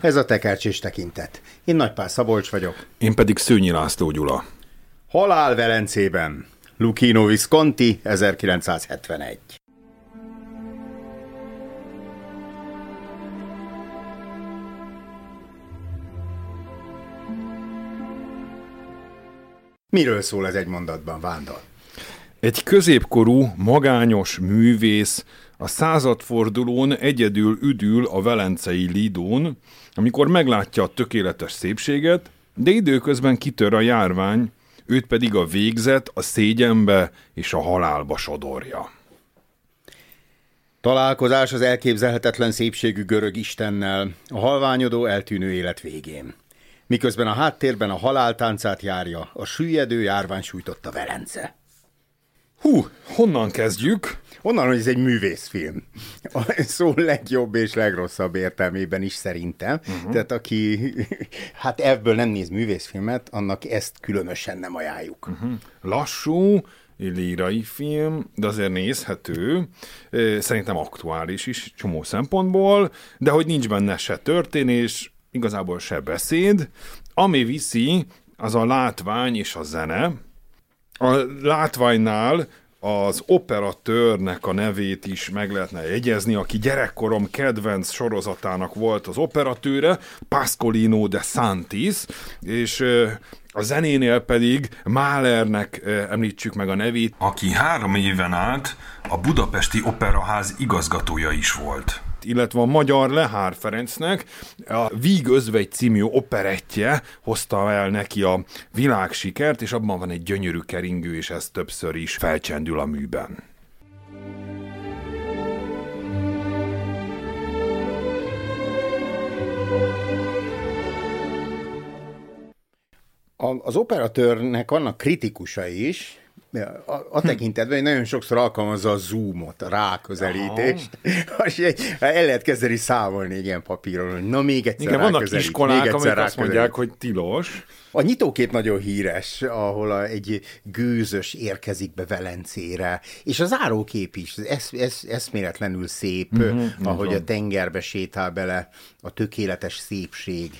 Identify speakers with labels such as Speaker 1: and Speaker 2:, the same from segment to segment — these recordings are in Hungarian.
Speaker 1: Ez a tekercs és tekintet. Én Nagypál Szabolcs vagyok.
Speaker 2: Én pedig Szőnyi László Gyula.
Speaker 1: Halál Velencében. Lucchino Visconti, 1971. Miről szól ez egy mondatban, Vándor?
Speaker 2: Egy középkorú, magányos művész a századfordulón egyedül üdül a velencei Lidón, amikor meglátja a tökéletes szépséget, de időközben kitör a járvány, őt pedig a végzet a szégyenbe és a halálba sodorja.
Speaker 1: Találkozás az elképzelhetetlen szépségű görög istennel, a halványodó eltűnő élet végén. Miközben a háttérben a haláltáncát járja, a süllyedő járvány sújtotta Velence.
Speaker 2: Hú, honnan kezdjük?
Speaker 1: Onnan, hogy ez egy művészfilm. A szó legjobb és legrosszabb értelmében is szerintem. Uh-huh. Tehát aki hát ebből nem néz művészfilmet, annak ezt különösen nem ajánljuk. Uh-huh.
Speaker 2: Lassú, lírai film, de azért nézhető, szerintem aktuális is csomó szempontból, de hogy nincs benne se történés, igazából se beszéd, ami viszi, az a látvány és a zene. A látványnál az operatőrnek a nevét is meg lehetne jegyezni, aki gyerekkorom kedvenc sorozatának volt az operatőre, Pascolino de Santis, és a zenénél pedig Mahlernek említsük meg a nevét.
Speaker 3: Aki három éven át a Budapesti Operaház igazgatója is volt
Speaker 2: illetve a magyar Lehár Ferencnek a Víg Özvegy című operettje hozta el neki a világsikert, és abban van egy gyönyörű keringő, és ez többször is felcsendül a műben.
Speaker 1: az operatőrnek vannak kritikusai is, a, a tekintetben, hogy nagyon sokszor alkalmazza a zoomot, a ráközelítést, és el lehet kezdeni számolni egy ilyen papíron, hogy na még egyszer
Speaker 2: Igen, vannak iskolák, amik azt mondják, hogy tilos.
Speaker 1: A nyitókép nagyon híres, ahol a, egy gőzös érkezik be Velencére, és az árókép is, ez, ez eszméletlenül szép, mm-hmm, ahogy a tengerbe sétál bele a tökéletes szépség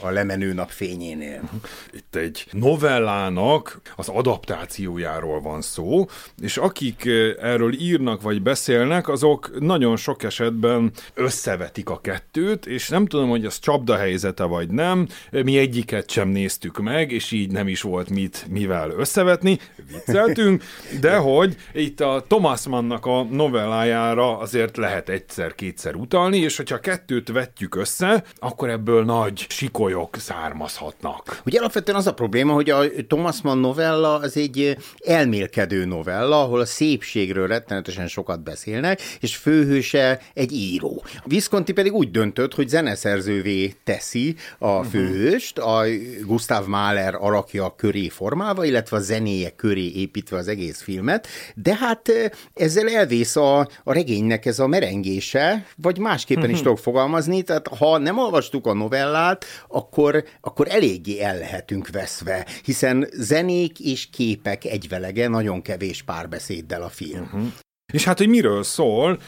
Speaker 1: a lemenő nap fényénél.
Speaker 2: Itt egy novellának az adaptációjáról van szó, és akik eh, erről írnak vagy beszélnek, azok nagyon sok esetben összevetik a kettőt, és nem tudom, hogy ez csapdahelyzete vagy nem, mi egyiket sem néztük meg, és így nem is volt mit mivel összevetni, vicceltünk, de hogy itt a Thomas Mannnak a novellájára azért lehet egyszer-kétszer utalni, és hogyha kettőt vetjük össze, akkor ebből nagy sikolyok származhatnak.
Speaker 1: Ugye alapvetően az a probléma, hogy a Thomas Mann novella az egy elmélkedő novella, ahol a szépségről rettenetesen sokat beszélnek, és főhőse egy író. Visconti pedig úgy döntött, hogy zeneszerzővé teszi a mhm. főhőst, a Gustav Mahler alakja köré formálva, illetve a zenéje köré építve az egész filmet, de hát ezzel elvész a, a regénynek ez a merengése, vagy másképpen is mhm. tudok fogalmazni, tehát ha nem olvastuk a novellát, akkor, akkor eléggé el lehetünk veszve, hiszen zenék és képek egyvelege nagyon kevés párbeszéddel a film. Uh-huh.
Speaker 2: És hát, hogy miről szól,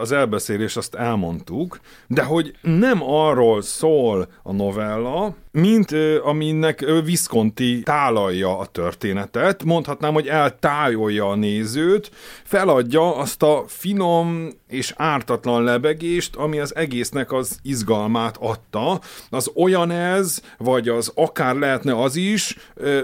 Speaker 2: az elbeszélés azt elmondtuk, de hogy nem arról szól a novella, mint aminek Visconti tálalja a történetet, mondhatnám, hogy eltájolja a nézőt, feladja azt a finom és ártatlan lebegést, ami az egésznek az izgalmát adta. Az olyan ez, vagy az akár lehetne az is,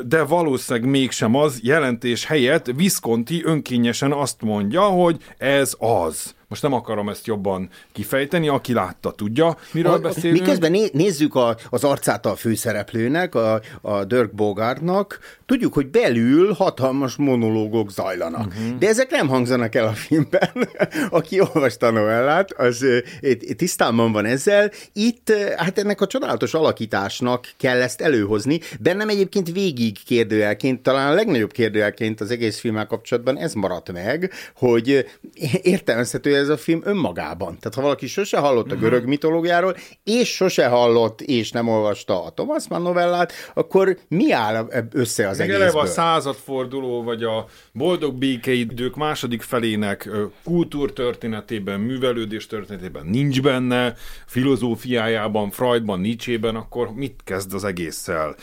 Speaker 2: de valószínűleg mégsem az jelentés helyett Visconti önkényesen azt mondja, hogy ez az Most nem akarom ezt jobban kifejteni, aki látta, tudja, miről
Speaker 1: A-
Speaker 2: beszélünk.
Speaker 1: Miközben né- nézzük a, az arcát a főszereplőnek, a, a Dirk Bogartnak, tudjuk, hogy belül hatalmas monológok zajlanak. Uh-huh. De ezek nem hangzanak el a filmben. Aki olvasta a novellát, az tisztában van ezzel. Itt hát ennek a csodálatos alakításnak kell ezt előhozni. Bennem egyébként végig kérdőjelként, talán a legnagyobb kérdőjelként az egész filmmel kapcsolatban ez maradt meg, hogy értelmezhető ez a film önmagában. Tehát ha valaki sose hallott a görög mitológiáról, és sose hallott, és nem olvasta a Thomas Mann novellát, akkor mi áll össze az
Speaker 2: Meg
Speaker 1: egészből?
Speaker 2: a századforduló, vagy a boldog békeidők második felének kultúrtörténetében, művelődés történetében nincs benne, filozófiájában, Freudban, Nietzsében, akkor mit kezd az egésszel?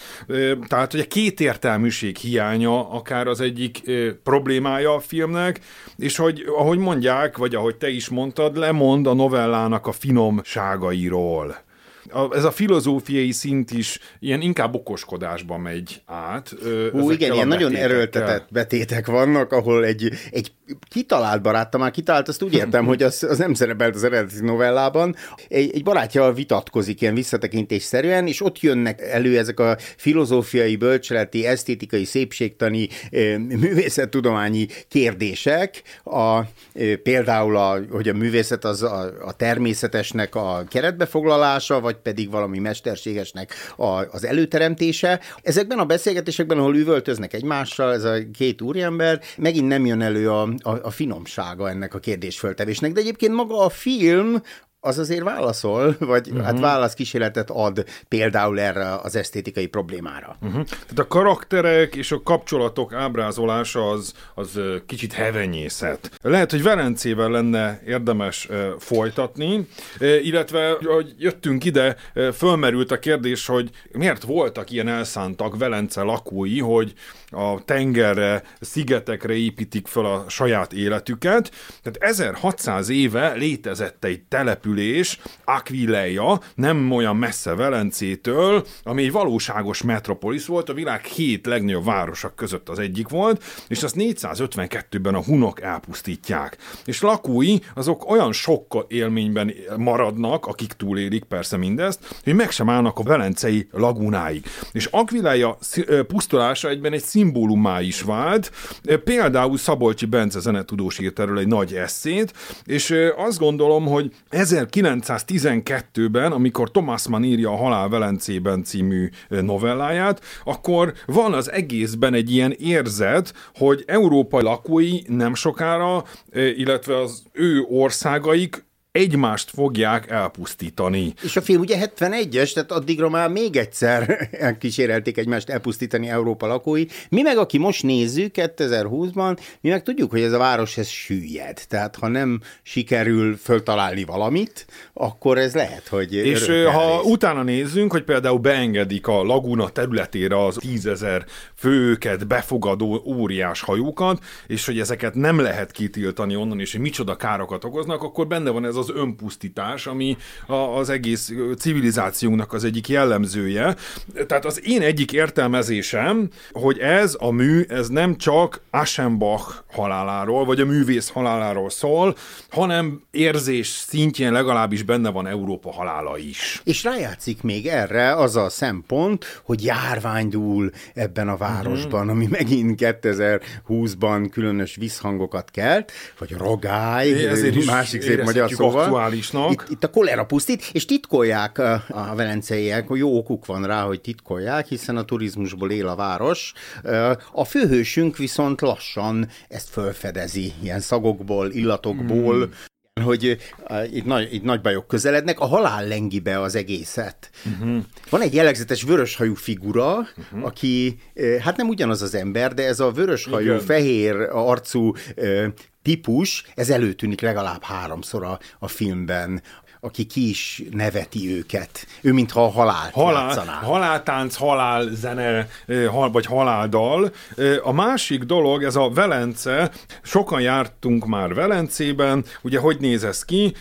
Speaker 2: Tehát, hogy a kétértelműség hiánya akár az egyik problémája a filmnek, és hogy, ahogy mondják, vagy ahogy te is mondtad, lemond a novellának a finomságairól. A, ez a filozófiai szint is ilyen inkább okoskodásba megy át.
Speaker 1: Hú, igen, ilyen nagyon erőltetett betétek vannak, ahol egy, egy kitalált barátta, már kitalált, azt úgy értem, hogy az, az nem szerepelt az eredeti novellában. Egy, egy barátja vitatkozik ilyen visszatekintésszerűen, és ott jönnek elő ezek a filozófiai, bölcseleti, esztétikai, szépségtani, művészettudományi kérdések. A, például, a, hogy a művészet az a, a természetesnek a keretbefoglalása, vagy pedig valami mesterségesnek a, az előteremtése. Ezekben a beszélgetésekben, ahol üvöltöznek egymással, ez a két úriember, megint nem jön elő a, a, a finomsága ennek a kérdésföltevésnek, de egyébként maga a film az azért válaszol, vagy uh-huh. hát válaszkísérletet ad például erre az esztétikai problémára. Uh-huh.
Speaker 2: Tehát a karakterek és a kapcsolatok ábrázolása az, az kicsit hevenyészet. Lehet, hogy Velencével lenne érdemes folytatni, illetve, hogy jöttünk ide, ö, fölmerült a kérdés, hogy miért voltak ilyen elszántak Velence lakói, hogy a tengerre, szigetekre építik föl a saját életüket. Tehát 1600 éve létezett egy település, Aquileia, nem olyan messze Velencétől, ami egy valóságos metropolis volt, a világ hét legnagyobb városak között az egyik volt, és azt 452-ben a hunok elpusztítják. És lakói azok olyan sok élményben maradnak, akik túlélik persze mindezt, hogy meg sem állnak a velencei lagunáig. És Aquileia pusztulása egyben egy szimbólumá is vált. Például Szabolcsi Bence zenetudós írt erről egy nagy eszét, és azt gondolom, hogy 1912-ben, amikor Thomas Mann írja a Halál Velencében című ö, novelláját, akkor van az egészben egy ilyen érzet, hogy Európa lakói nem sokára, ö, illetve az ő országaik egymást fogják elpusztítani.
Speaker 1: És a film ugye 71-es, tehát addigra már még egyszer kísérelték egymást elpusztítani Európa lakói. Mi meg, aki most nézzük 2020-ban, mi meg tudjuk, hogy ez a város ez süllyed. Tehát ha nem sikerül föltalálni valamit, akkor ez lehet, hogy
Speaker 2: És ha
Speaker 1: elvész.
Speaker 2: utána nézzünk, hogy például beengedik a laguna területére az tízezer főket befogadó óriás hajókat, és hogy ezeket nem lehet kitiltani onnan, és hogy micsoda károkat okoznak, akkor benne van ez az önpusztítás, ami a, az egész ö, civilizációnknak az egyik jellemzője. Tehát az én egyik értelmezésem, hogy ez a mű, ez nem csak Aschenbach haláláról, vagy a művész haláláról szól, hanem érzés szintjén legalábbis benne van Európa halála is.
Speaker 1: És rájátszik még erre az a szempont, hogy járvány dúl ebben a városban,
Speaker 2: Mhm.
Speaker 1: ami megint 2020-ban különös visszhangokat kelt, vagy rogály,
Speaker 2: Ezért is
Speaker 1: másik szép magyar
Speaker 2: érezhetjük
Speaker 1: szóval.
Speaker 2: aktuálisnak.
Speaker 1: Itt, itt a kolera pusztít, és titkolják a, velenceiek, jó okuk van rá, hogy titkolják, hiszen a turizmusból él a város. A főhősünk viszont lassan ezt fölfedezi, ilyen szagokból, illatokból,
Speaker 2: Hmm.
Speaker 1: Hogy itt, nagy, itt nagy bajok közelednek, a halál lengi be az egészet. Uh-huh. Van egy jellegzetes vöröshajú figura, uh-huh. aki hát nem ugyanaz az ember, de ez a vöröshajú,
Speaker 2: Igen.
Speaker 1: fehér arcú típus, ez előtűnik legalább háromszor a, a filmben aki ki is neveti őket. Ő mintha a halált
Speaker 2: Halál,
Speaker 1: játszaná.
Speaker 2: haláltánc, halálzene, hal, vagy haláldal. A másik dolog, ez a Velence, sokan jártunk már Velencében, ugye hogy néz ez ki?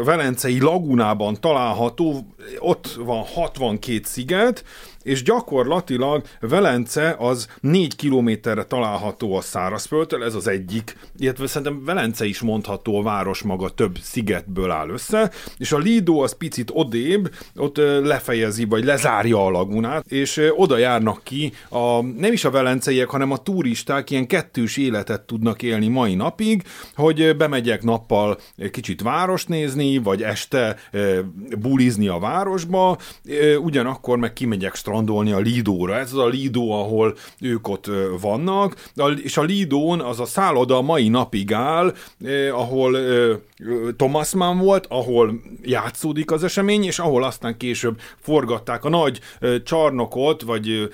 Speaker 2: A Velencei lagunában található, ott van 62 sziget, és gyakorlatilag Velence az négy kilométerre található a szárazföldtől, ez az egyik, illetve szerintem Velence is mondható a város maga több szigetből áll össze, és a Lido az picit odébb, ott lefejezi, vagy lezárja a lagunát, és oda járnak ki a, nem is a velenceiek, hanem a turisták ilyen kettős életet tudnak élni mai napig, hogy bemegyek nappal kicsit város nézni, vagy este bulizni a városba, ugyanakkor meg kimegyek strandolni a Lidóra. Ez az a Lido, ahol ők ott vannak, és a Lidón az a szálloda a mai napig áll, ahol Thomas Mann volt, ahol játszódik az esemény, és ahol aztán később forgatták a nagy csarnokot, vagy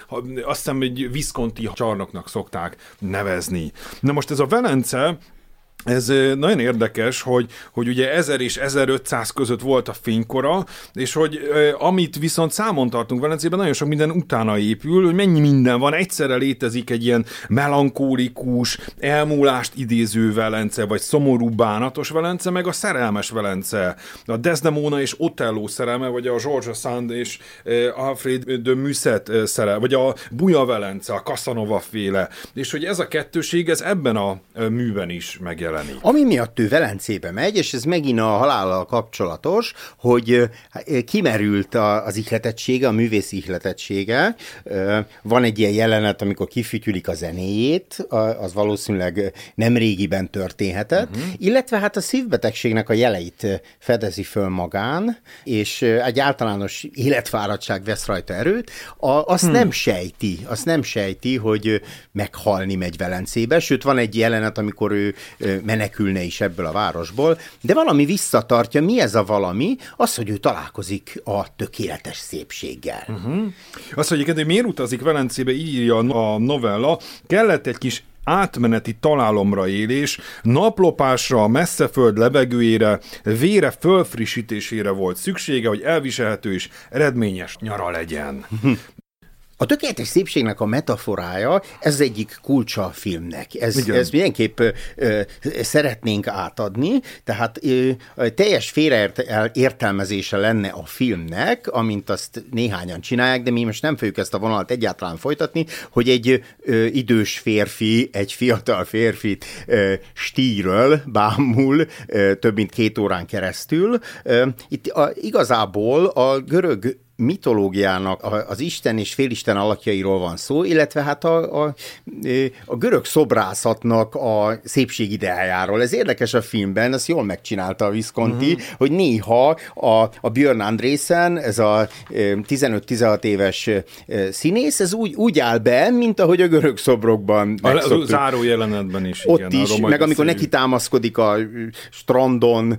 Speaker 2: azt hiszem egy Visconti csarnoknak szokták nevezni. Na most ez a Velence, ez nagyon érdekes, hogy, hogy ugye 1000 és 1500 között volt a fénykora, és hogy amit viszont számon tartunk Velencében, nagyon sok minden utána épül, hogy mennyi minden van, egyszerre létezik egy ilyen melankólikus, elmúlást idéző Velence, vagy szomorú, bánatos Velence, meg a szerelmes Velence, a Desdemona és Otello szerelme, vagy a George Sand és Alfred de Musset szerelme, vagy a Buja Velence, a Casanova féle, és hogy ez a kettőség, ez ebben a műben is megjelenik
Speaker 1: megjelenik. Ami miatt ő Velencébe megy, és ez megint a halállal kapcsolatos, hogy kimerült az ihletettsége, a művész ihletettsége. Van egy ilyen jelenet, amikor kifütyülik a zenéjét, az valószínűleg nem régiben történhetett, uh-huh. illetve hát a szívbetegségnek a jeleit fedezi föl magán, és egy általános életfáradtság vesz rajta erőt, azt hmm. nem sejti, azt nem sejti, hogy meghalni megy Velencébe, sőt van egy jelenet, amikor ő menekülne is ebből a városból, de valami visszatartja. Mi ez a valami? Az, hogy ő találkozik a tökéletes szépséggel.
Speaker 2: Uh-huh. Azt, hogy hogy miért utazik Velencébe, írja a novella, kellett egy kis átmeneti találomra élés, naplopásra, a messzeföld levegőjére, vére fölfrissítésére volt szüksége, hogy elviselhető és eredményes nyara legyen.
Speaker 1: A tökéletes szépségnek a metaforája, ez egyik kulcsa a filmnek. Ez, ez mindenképp ö, szeretnénk átadni, tehát ö, teljes félreértelmezése lenne a filmnek, amint azt néhányan csinálják, de mi most nem fogjuk ezt a vonalat egyáltalán folytatni, hogy egy ö, idős férfi, egy fiatal férfit ö, stíről, bámul ö, több mint két órán keresztül. Ö, itt a, igazából a görög mitológiának az Isten és félisten alakjairól van szó, illetve hát a, a, a görög szobrászatnak a szépség ideájáról. Ez érdekes a filmben, ezt jól megcsinálta a Visconti, uh-huh. hogy néha a, a Björn Andrésen, ez a 15-16 éves színész, ez úgy, úgy áll be, mint ahogy a görög szobrokban
Speaker 2: A, a záró jelenetben is.
Speaker 1: Ott igen, is, meg amikor neki támaszkodik a strandon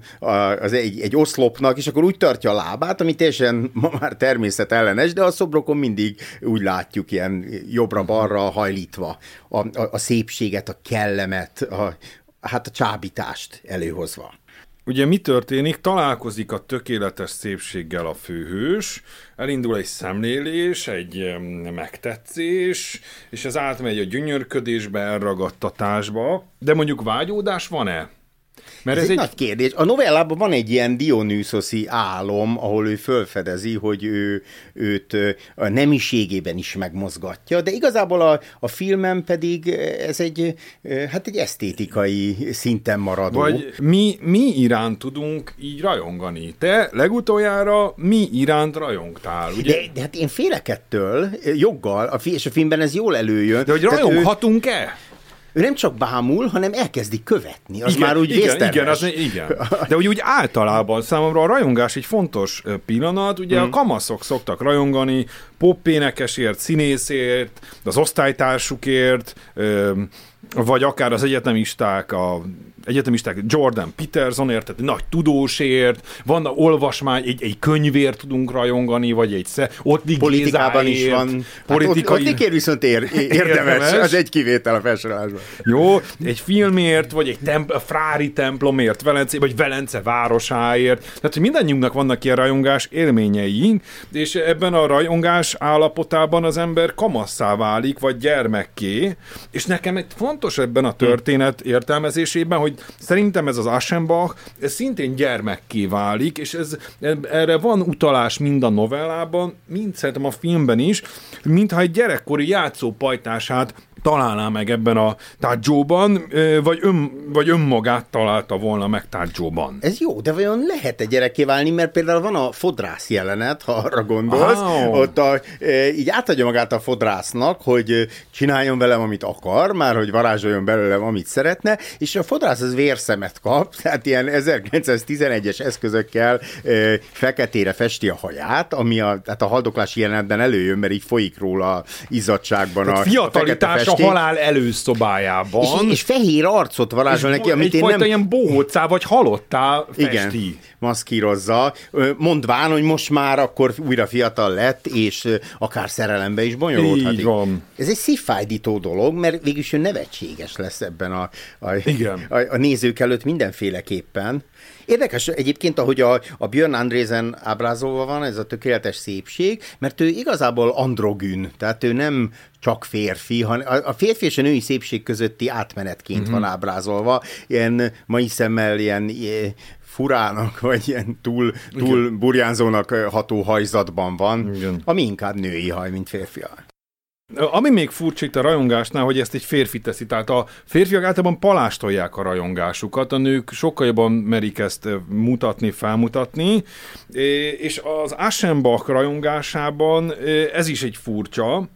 Speaker 1: az egy, egy oszlopnak, és akkor úgy tartja a lábát, ami teljesen ma már természetellenes, de a szobrokon mindig úgy látjuk ilyen jobbra-balra hajlítva a, a, a szépséget, a kellemet, a, hát a csábítást előhozva.
Speaker 2: Ugye mi történik? Találkozik a tökéletes szépséggel a főhős, elindul egy szemlélés, egy megtetszés, és ez átmegy a gyönyörködésbe, elragadtatásba, de mondjuk vágyódás van-e?
Speaker 1: Mert ez, ez egy, egy nagy kérdés. A novellában van egy ilyen Dionysoszi álom, ahol ő fölfedezi, hogy ő, őt a nemiségében is megmozgatja, de igazából a, a filmem pedig ez egy, hát egy esztétikai szinten maradó.
Speaker 2: Vagy mi, mi iránt tudunk így rajongani? Te legutoljára mi iránt rajongtál, ugye?
Speaker 1: De, de hát én félek ettől, joggal, a, és a filmben ez jól előjön.
Speaker 2: De hogy rajonghatunk-e? Ő
Speaker 1: nem csak bámul, hanem elkezdi követni. Az igen, már úgy
Speaker 2: igen, igen, az, igen. De úgy, úgy általában számomra a rajongás egy fontos pillanat. Ugye mm. a kamaszok szoktak rajongani popénekesért, színészért, az osztálytársukért, vagy akár az egyetemisták, a egyetemisták Jordan Petersonért, tehát nagy tudósért, van a olvasmány, egy, egy könyvért tudunk rajongani, vagy egy sze, ott
Speaker 1: Politikában is van. Politikai... Hát ott, ott viszont ér, érdemes, érdemes, az egy kivétel a felsorolásban.
Speaker 2: Jó, egy filmért, vagy egy temp, a Frári templomért, Velence, vagy Velence városáért, tehát hogy mindannyiunknak vannak ilyen rajongás élményeink, és ebben a rajongás állapotában az ember kamasszá válik, vagy gyermekké, és nekem egy fontos ebben a történet értelmezésében, hogy szerintem ez az Aschenbach, ez szintén gyermekké válik, és ez, erre van utalás mind a novellában, mind szerintem a filmben is, mintha egy gyerekkori játszópajtását találná meg ebben a tárgyóban, vagy, ön, vagy önmagát találta volna meg tárgyóban.
Speaker 1: Ez jó, de vajon lehet egy gyerekké válni, mert például van a fodrász jelenet, ha arra gondolsz, oh. ott a, így átadja magát a fodrásznak, hogy csináljon velem, amit akar, már hogy varázsoljon belőlem, amit szeretne, és a fodrász az vérszemet kap, tehát ilyen 1911-es eszközökkel feketére festi a haját, ami a, tehát a haldoklási jelenetben előjön, mert így folyik róla izzadságban tehát
Speaker 2: a, a, a halál előszobájában.
Speaker 1: És, és fehér arcot varázsol neki, amit én nem...
Speaker 2: ilyen bohócá vagy halottá festi. Igen,
Speaker 1: maszkírozza, mondván, hogy most már akkor újra fiatal lett, és akár szerelembe is bonyolódhatik.
Speaker 2: Így van.
Speaker 1: Ez egy szívfájdító dolog, mert végülis ő nevetséges lesz ebben a, a, Igen. a, a nézők előtt mindenféleképpen. Érdekes egyébként, ahogy a, a Björn Andrésen ábrázolva van, ez a tökéletes szépség, mert ő igazából androgyn, tehát ő nem csak férfi, hanem a férfi és a női szépség közötti átmenetként mm-hmm. van ábrázolva, ilyen mai szemmel ilyen furának, vagy ilyen túl, túl burjánzónak ható hajzatban van, Igen. ami inkább női haj, mint férfi.
Speaker 2: Ami még furcsa itt a rajongásnál, hogy ezt egy férfi teszi, tehát a férfiak általában palástolják a rajongásukat, a nők sokkal jobban merik ezt mutatni, felmutatni, és az Aschenbach rajongásában ez is egy furcsa,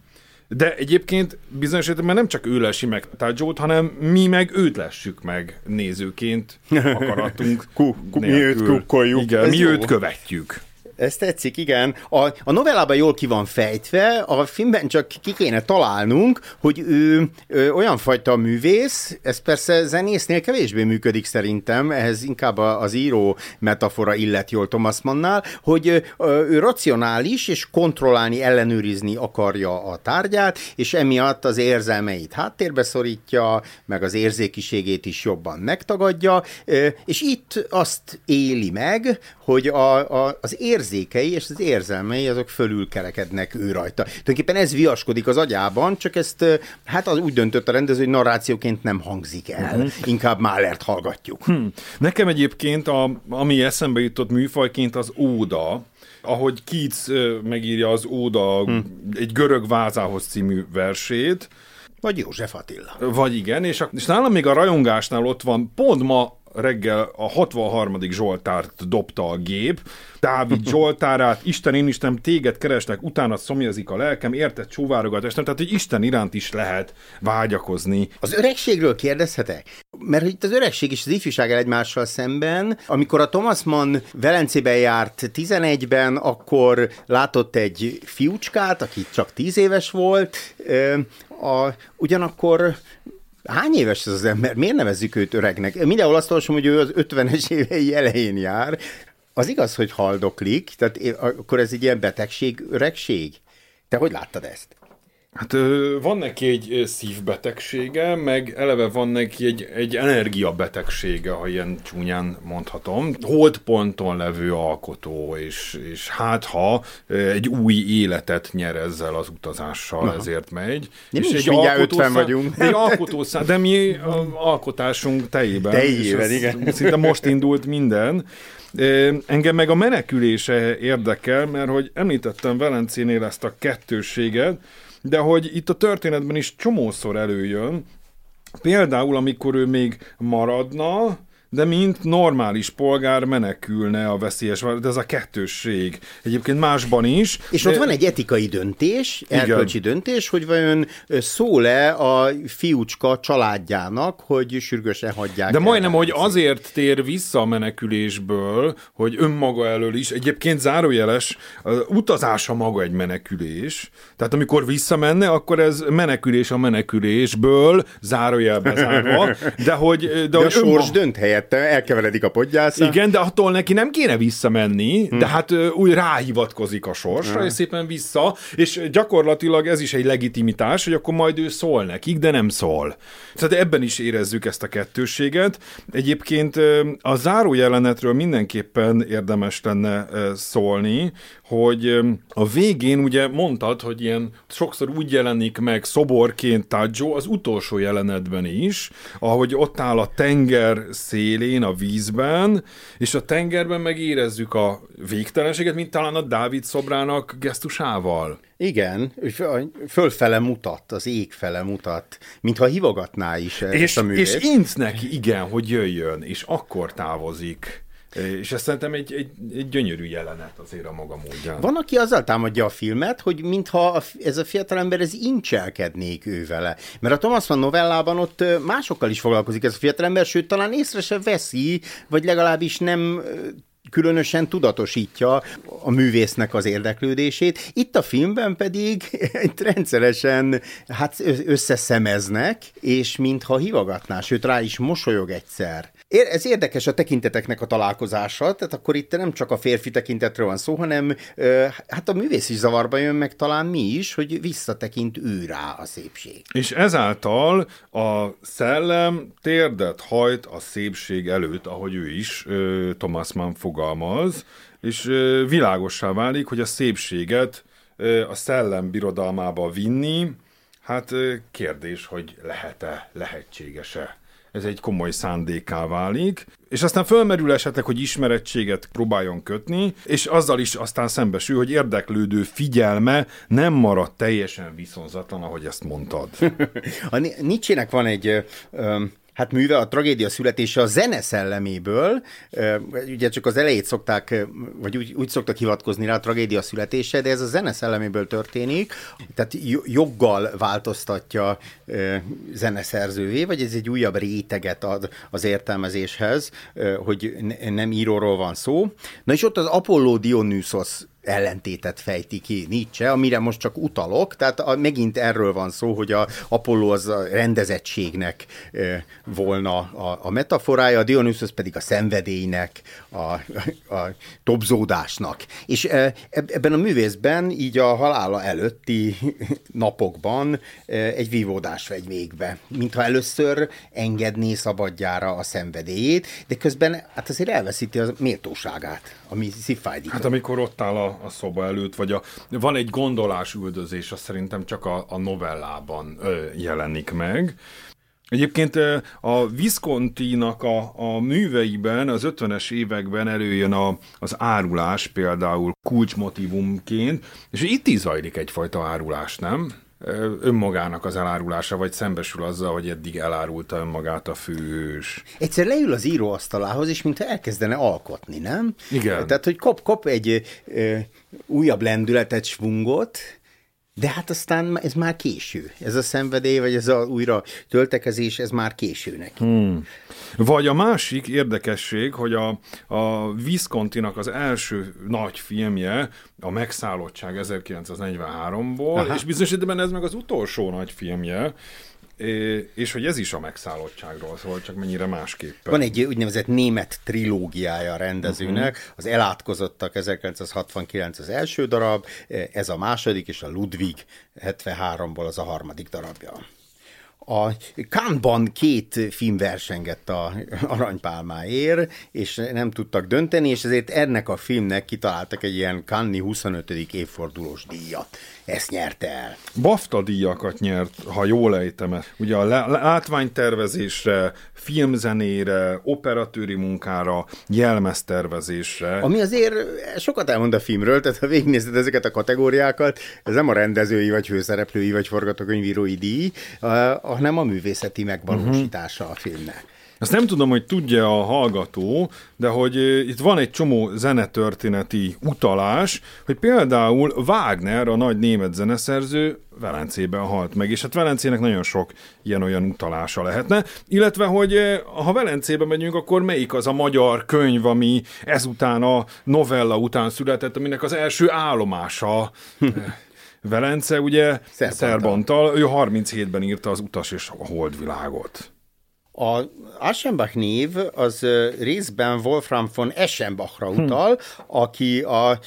Speaker 2: de egyébként bizonyos esetben nem csak ő lesi meg Tajót, hanem mi meg őt lessük meg nézőként akaratunk
Speaker 1: ku, ku, Mi őt kukkoljuk.
Speaker 2: Igen, Ez mi jó. őt követjük.
Speaker 1: Ez tetszik, igen. A, a novellában jól ki van fejtve, a filmben csak ki kéne találnunk, hogy ő, ő olyan fajta művész, ez persze zenésznél kevésbé működik szerintem, ehhez inkább az író metafora illet jól Thomas Mannnál, hogy ő racionális és kontrollálni, ellenőrizni akarja a tárgyát, és emiatt az érzelmeit háttérbe szorítja, meg az érzékiségét is jobban megtagadja, és itt azt éli meg, hogy a, a, az érzékei és az érzelmei azok fölülkerekednek ő rajta. Tulajdonképpen ez viaskodik az agyában, csak ezt hát az úgy döntött a rendező, hogy narrációként nem hangzik el. Uh-huh. Inkább Málert hallgatjuk. Hmm.
Speaker 2: Nekem egyébként, a, ami eszembe jutott műfajként az óda, ahogy Keats megírja az Óda hmm. egy görög vázához című versét,
Speaker 1: vagy József Attila.
Speaker 2: Vagy igen, és, a, és nálam még a rajongásnál ott van, pont ma reggel a 63. Zsoltárt dobta a gép, Dávid Zsoltárát, Isten, én Isten, téged keresnek, utána szomjazik a lelkem, érted, csúvárogat estem, tehát hogy Isten iránt is lehet vágyakozni.
Speaker 1: Az öregségről kérdezhetek? Mert itt az öregség és az ifjúság el egymással szemben, amikor a Thomas Mann Velencében járt 11-ben, akkor látott egy fiúcskát, aki csak 10 éves volt, a, ugyanakkor Hány éves ez az ember? Miért nevezzük őt öregnek? Mindenhol azt olvasom, hogy ő az 50-es évei elején jár. Az igaz, hogy haldoklik, tehát akkor ez egy ilyen betegség, öregség? Te hogy láttad ezt?
Speaker 2: Hát van neki egy szívbetegsége, meg eleve van neki egy, egy energiabetegsége, ha ilyen csúnyán mondhatom. Holdponton levő alkotó, és, és hát ha egy új életet nyer ezzel az utazással, Aha. ezért megy.
Speaker 1: Mi
Speaker 2: és
Speaker 1: egy alkotószám, vagyunk.
Speaker 2: Egy alkotószám, de mi alkotásunk tejében.
Speaker 1: Tejében, igen.
Speaker 2: Szinte most indult minden. Engem meg a menekülése érdekel, mert hogy említettem Velencénél ezt a kettőséget, de hogy itt a történetben is csomószor előjön, például amikor ő még maradna, de mint normális polgár menekülne a veszélyes, de ez a kettősség. Egyébként másban is.
Speaker 1: És ott van egy etikai döntés, erkölcsi Igen. döntés, hogy vajon szól-e a fiúcska családjának, hogy sürgősen hagyják
Speaker 2: De majdnem, hogy azért tér vissza a menekülésből, hogy önmaga elől is, egyébként zárójeles, utazása maga egy menekülés, tehát amikor visszamenne, akkor ez menekülés a menekülésből, zárójelbe zárva, de hogy...
Speaker 1: De, de hogy a sors önma... dönt helyett mellette, elkeveredik a podgyásza.
Speaker 2: Igen, de attól neki nem kéne visszamenni, hmm. de hát úgy ráhivatkozik a sorsra, hmm. és szépen vissza, és gyakorlatilag ez is egy legitimitás, hogy akkor majd ő szól nekik, de nem szól. Tehát ebben is érezzük ezt a kettőséget. Egyébként a záró jelenetről mindenképpen érdemes lenne szólni, hogy a végén ugye mondtad, hogy ilyen sokszor úgy jelenik meg szoborként Tajo az utolsó jelenetben is, ahogy ott áll a tenger szélén, a vízben, és a tengerben megérezzük a végtelenséget, mint talán a Dávid szobrának gesztusával.
Speaker 1: Igen, fölfele mutat, az ég fele mutat, mintha hivogatná is
Speaker 2: és, a művét. És int neki, igen, hogy jöjjön, és akkor távozik. És ez szerintem egy, egy, egy gyönyörű jelenet azért a maga módján.
Speaker 1: Van, aki azzal támadja a filmet, hogy mintha ez a fiatalember ez incselkednék ő vele. Mert a Thomas Mann novellában ott másokkal is foglalkozik ez a fiatalember, sőt talán észre se veszi, vagy legalábbis nem különösen tudatosítja a művésznek az érdeklődését. Itt a filmben pedig rendszeresen hát összeszemeznek, és mintha hivogatná, sőt rá is mosolyog egyszer. Ez érdekes a tekinteteknek a találkozása, tehát akkor itt nem csak a férfi tekintetről van szó, hanem hát a művész is zavarba jön meg talán mi is, hogy visszatekint ő rá a szépség.
Speaker 2: És ezáltal a szellem térdet hajt a szépség előtt, ahogy ő is, Thomas Mann fogalmaz, és világossá válik, hogy a szépséget a szellem birodalmába vinni, hát kérdés, hogy lehet-e, lehetséges-e ez egy komoly szándéká válik, és aztán fölmerül esetleg, hogy ismerettséget próbáljon kötni, és azzal is aztán szembesül, hogy érdeklődő figyelme nem marad teljesen viszonzatlan, ahogy ezt mondtad.
Speaker 1: a Nietzsének van egy ö, Hát műve a tragédia születése a zene szelleméből, ugye csak az elejét szokták, vagy úgy, úgy szoktak hivatkozni rá a tragédia születése, de ez a zene szelleméből történik, tehát joggal változtatja zeneszerzővé, vagy ez egy újabb réteget ad az értelmezéshez, hogy nem íróról van szó. Na és ott az Apollo Dionysos ellentétet fejti ki Nietzsche, amire most csak utalok, tehát a, megint erről van szó, hogy a Apollo az a rendezettségnek e, volna a, a metaforája, a Dionysus pedig a szenvedélynek, a, a tobzódásnak. És e, ebben a művészben így a halála előtti napokban e, egy vívódás vegy végbe, mintha először engedné szabadjára a szenvedélyét, de közben hát azért elveszíti a méltóságát, ami szívfájdító.
Speaker 2: Hát amikor ott áll a a, szoba előtt, vagy a, van egy gondolás üldözés, az szerintem csak a, a novellában ö, jelenik meg. Egyébként a Visconti-nak a, a műveiben az 50-es években előjön a, az árulás például kulcsmotivumként, és itt is zajlik egyfajta árulás, nem? Önmagának az elárulása, vagy szembesül azzal, hogy eddig elárulta önmagát a főhős.
Speaker 1: Egyszer leül az íróasztalához, és mintha elkezdene alkotni, nem?
Speaker 2: Igen.
Speaker 1: Tehát, hogy kap, kap egy ö, újabb lendületet, svungot, de hát aztán ez már késő. Ez a szenvedély, vagy ez a újra töltekezés, ez már késő neki. Hmm.
Speaker 2: Vagy a másik érdekesség, hogy a, a Viscontinak az első nagy filmje, a Megszállottság 1943-ból, Aha. és bizonyos ez meg az utolsó nagy filmje, és hogy ez is a megszállottságról szól, csak mennyire másképpen.
Speaker 1: Van egy úgynevezett német trilógiája a rendezőnek, uh-huh. az Elátkozottak 1969 az első darab, ez a második, és a Ludwig 73-ból az a harmadik darabja. A Cannes-ban két film versengett a aranypálmáért, és nem tudtak dönteni, és ezért ennek a filmnek kitaláltak egy ilyen Cannes 25. évfordulós díjat ezt nyerte el.
Speaker 2: BAFTA díjakat nyert, ha jól ejtem Ugye a látványtervezésre, filmzenére, operatőri munkára, jelmeztervezésre.
Speaker 1: Ami azért sokat elmond a filmről, tehát ha végignézed ezeket a kategóriákat, ez nem a rendezői, vagy főszereplői, vagy forgatókönyvírói díj, hanem a művészeti megvalósítása uh-huh. a filmnek.
Speaker 2: Ezt nem tudom, hogy tudja a hallgató, de hogy itt van egy csomó zenetörténeti utalás, hogy például Wagner, a nagy német zeneszerző, Velencében halt meg, és hát Velencének nagyon sok ilyen-olyan utalása lehetne, illetve, hogy ha Velencébe megyünk, akkor melyik az a magyar könyv, ami ezután a novella után született, aminek az első állomása Velence, ugye, Szerbantal. Ő 37-ben írta az Utas és a Holdvilágot.
Speaker 1: A Aschenbach név az részben Wolfram von Eschenbachra utal, hm. aki a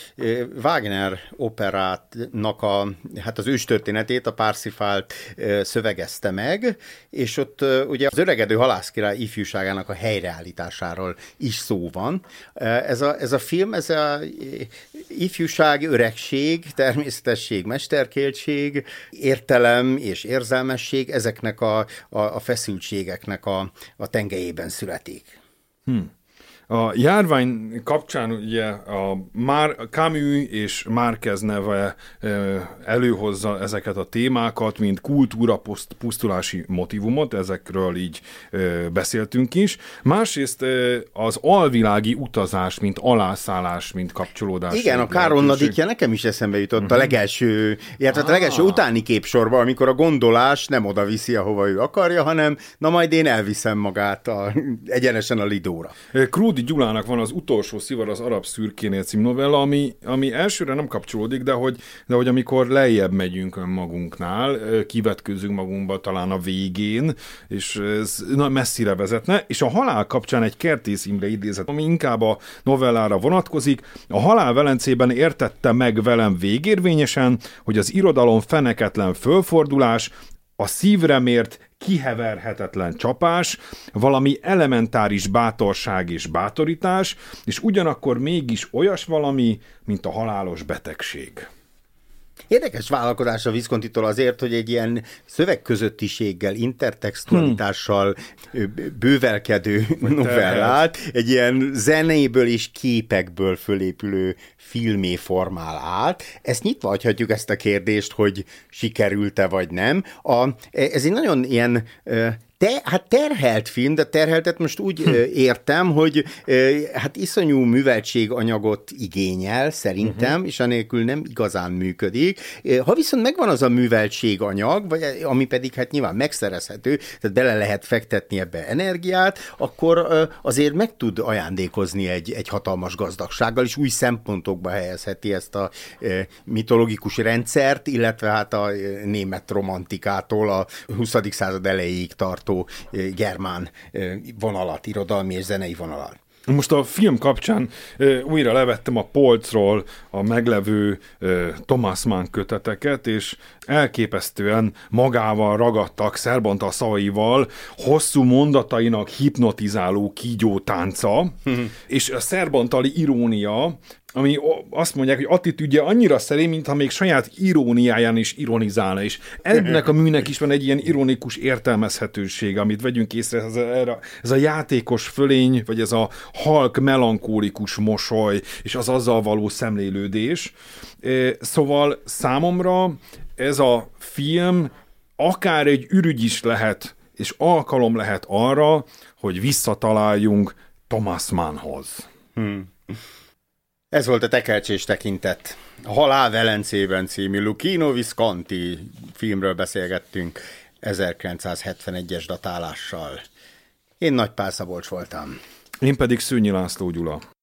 Speaker 1: Wagner operátnak a, hát az őstörténetét, a Parsifált szövegezte meg, és ott ugye az öregedő halászkirály ifjúságának a helyreállításáról is szó van. Ez a, ez a film, ez a ifjúság, öregség, természetesség, mesterkéltség, értelem és érzelmesség, ezeknek a, a, a feszültségeknek a, a tengelyében születik.
Speaker 2: Hmm. A járvány kapcsán ugye a Már, Camus és Márquez neve előhozza ezeket a témákat, mint kultúra pusztulási motivumot, ezekről így beszéltünk is. Másrészt az alvilági utazás, mint alászállás, mint kapcsolódás.
Speaker 1: Igen, a Káronnadikja nekem is eszembe jutott uh-huh. a mhm. legelső, illetve ah. a legelső utáni képsorban, amikor a gondolás nem oda viszi, ahova ő akarja, hanem na majd én elviszem magát a, egyenesen a Lidóra.
Speaker 2: Krúd Tódi Gyulának van az utolsó szivar az Arab szürkénél cím novella, ami, ami elsőre nem kapcsolódik, de hogy, de hogy amikor lejjebb megyünk magunknál, kivetkőzünk magunkba talán a végén, és ez na, messzire vezetne, és a halál kapcsán egy Kertész Imre idézet, ami inkább a novellára vonatkozik. A halál velencében értette meg velem végérvényesen, hogy az irodalom feneketlen fölfordulás, a szívre mért kiheverhetetlen csapás, valami elementáris bátorság és bátorítás, és ugyanakkor mégis olyas valami, mint a halálos betegség.
Speaker 1: Érdekes vállalkozás a Viszkontitól azért, hogy egy ilyen szövegközöttiséggel, intertextualitással bővelkedő novellát, egy ilyen zenéből és képekből fölépülő filmé formál át. Ezt nyitva hagyhatjuk ezt a kérdést, hogy sikerült-e vagy nem. A, ez egy nagyon ilyen te, hát terhelt film, de terheltet most úgy hm. értem, hogy hát iszonyú műveltséganyagot igényel szerintem, uh-huh. és anélkül nem igazán működik. Ha viszont megvan az a műveltséganyag, vagy ami pedig hát nyilván megszerezhető, tehát bele lehet fektetni ebbe energiát, akkor azért meg tud ajándékozni egy, egy hatalmas gazdagsággal, és új szempontokba helyezheti ezt a mitológikus rendszert, illetve hát a német romantikától a 20. század elejéig tartó germán vonalat, irodalmi és zenei vonalat.
Speaker 2: Most a film kapcsán újra levettem a polcról a meglevő uh, Thomas Mann köteteket, és elképesztően magával ragadtak Szerbanta szavaival hosszú mondatainak hipnotizáló kígyó tánca, és a szerbantali irónia ami azt mondják, hogy attitűdje annyira szerény, mintha még saját iróniáján is ironizálna, és ennek a műnek is van egy ilyen ironikus értelmezhetőség, amit vegyünk észre, ez a, ez a játékos fölény, vagy ez a halk melankólikus mosoly, és az azzal való szemlélődés. Szóval számomra ez a film akár egy ürügy is lehet, és alkalom lehet arra, hogy visszataláljunk Thomas Mannhoz. Hmm.
Speaker 1: Ez volt a tekercsés tekintet. A Halál Velencében című Lucchino Visconti filmről beszélgettünk 1971-es datálással. Én Nagy Pál Szabolcs voltam.
Speaker 2: Én pedig Szűnyi László Gyula.